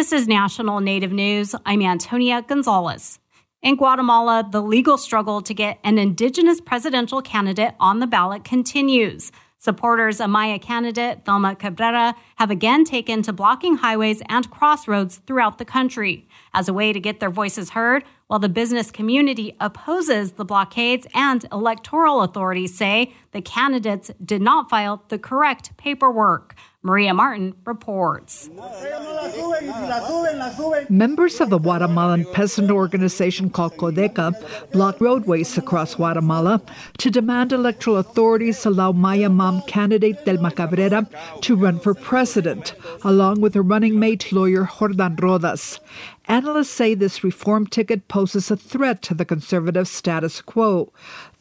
This is National Native News. I'm Antonia Gonzalez. In Guatemala, the legal struggle to get an indigenous presidential candidate on the ballot continues. Supporters of Maya candidate Thelma Cabrera have again taken to blocking highways and crossroads throughout the country as a way to get their voices heard, while the business community opposes the blockades and electoral authorities say the candidates did not file the correct paperwork. Maria Martin reports. Members of the Guatemalan peasant organization called Codeca blocked roadways across Guatemala to demand electoral authorities allow Maya Mam candidate Thelma Cabrera to run for president, along with her running mate lawyer Jordan Rodas. Analysts say this reform ticket poses a threat to the conservative status quo.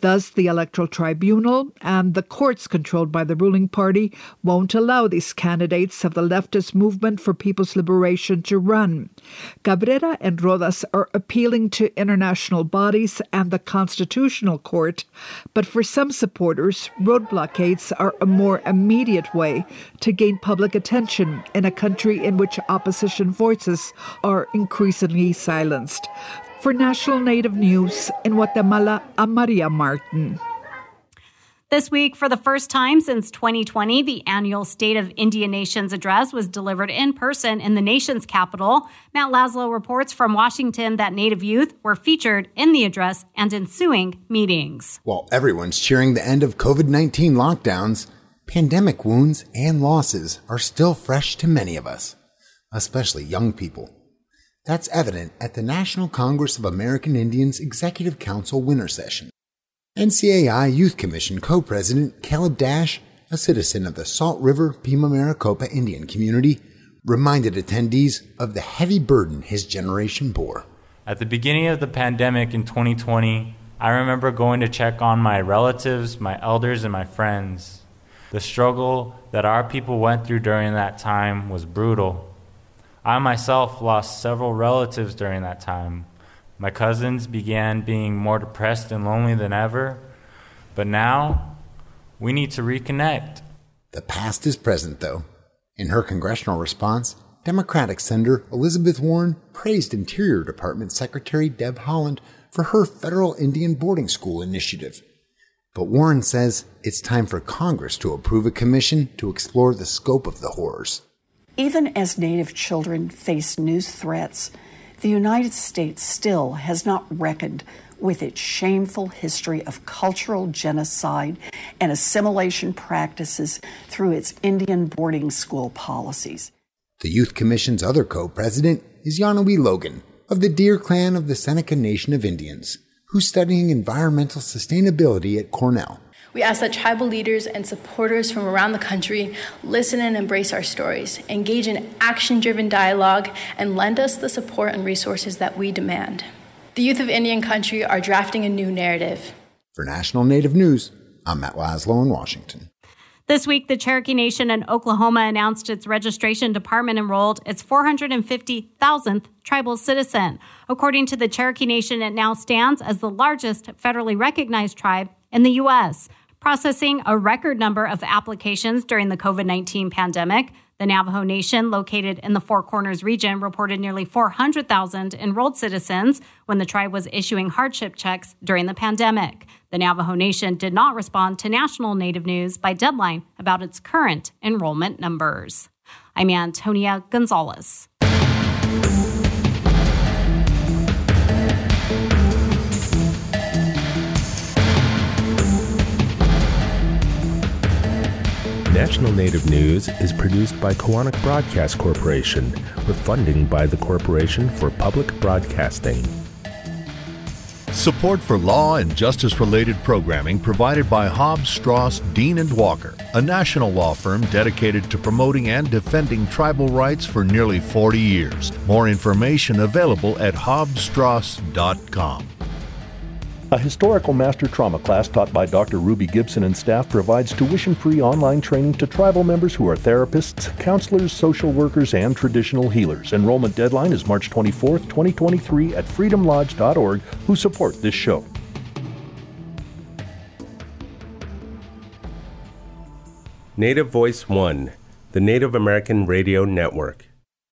Thus, the Electoral Tribunal and the courts controlled by the ruling party won't allow these candidates of the leftist movement for people's liberation to run. Cabrera and Rodas are appealing to international bodies and the Constitutional Court, but for some supporters, road blockades are a more immediate way to gain public attention in a country in which opposition voices are increasingly silenced. For National Native News in Guatemala, I'm Maria Martin. This week, for the first time since 2020, the annual State of Indian Nations address was delivered in person in the nation's capital. Matt Laslo reports from Washington that Native youth were featured in the address and ensuing meetings. While everyone's cheering the end of COVID 19 lockdowns, pandemic wounds and losses are still fresh to many of us, especially young people. That's evident at the National Congress of American Indians Executive Council Winter Session. NCAI Youth Commission co president Caleb Dash, a citizen of the Salt River Pima Maricopa Indian community, reminded attendees of the heavy burden his generation bore. At the beginning of the pandemic in 2020, I remember going to check on my relatives, my elders, and my friends. The struggle that our people went through during that time was brutal. I myself lost several relatives during that time. My cousins began being more depressed and lonely than ever, but now we need to reconnect. The past is present, though. In her congressional response, Democratic Senator Elizabeth Warren praised Interior Department Secretary Deb Haaland for her federal Indian boarding school initiative. But Warren says it's time for Congress to approve a commission to explore the scope of the horrors. Even as Native children face new threats, the United States still has not reckoned with its shameful history of cultural genocide and assimilation practices through its Indian boarding school policies. The Youth Commission's other co president is Yanowi Logan of the Deer Clan of the Seneca Nation of Indians, who's studying environmental sustainability at Cornell. We ask that tribal leaders and supporters from around the country listen and embrace our stories, engage in action driven dialogue, and lend us the support and resources that we demand. The youth of Indian country are drafting a new narrative. For National Native News, I'm Matt Laslo in Washington. This week, the Cherokee Nation in Oklahoma announced its registration department enrolled its 450,000th tribal citizen. According to the Cherokee Nation, it now stands as the largest federally recognized tribe in the U.S processing a record number of applications during the COVID 19 pandemic. The Navajo Nation, located in the Four Corners region, reported nearly 400,000 enrolled citizens when the tribe was issuing hardship checks during the pandemic. The Navajo Nation did not respond to national Native news by deadline about its current enrollment numbers. I'm Antonia Gonzalez. National Native News is produced by Koahnic Broadcast Corporation with funding by the Corporation for Public Broadcasting. Support for law and justice related programming provided by Hobbs, Strauss, Dean and Walker, a national law firm dedicated to promoting and defending tribal rights for nearly 40 years. More information available at hobbsstrauss.com. A historical master trauma class taught by Dr. Ruby Gibson and staff provides tuition free online training to tribal members who are therapists, counselors, social workers, and traditional healers. Enrollment deadline is March 24th, 2023 at freedomlodge.org, who support this show. Native Voice One, the Native American Radio Network.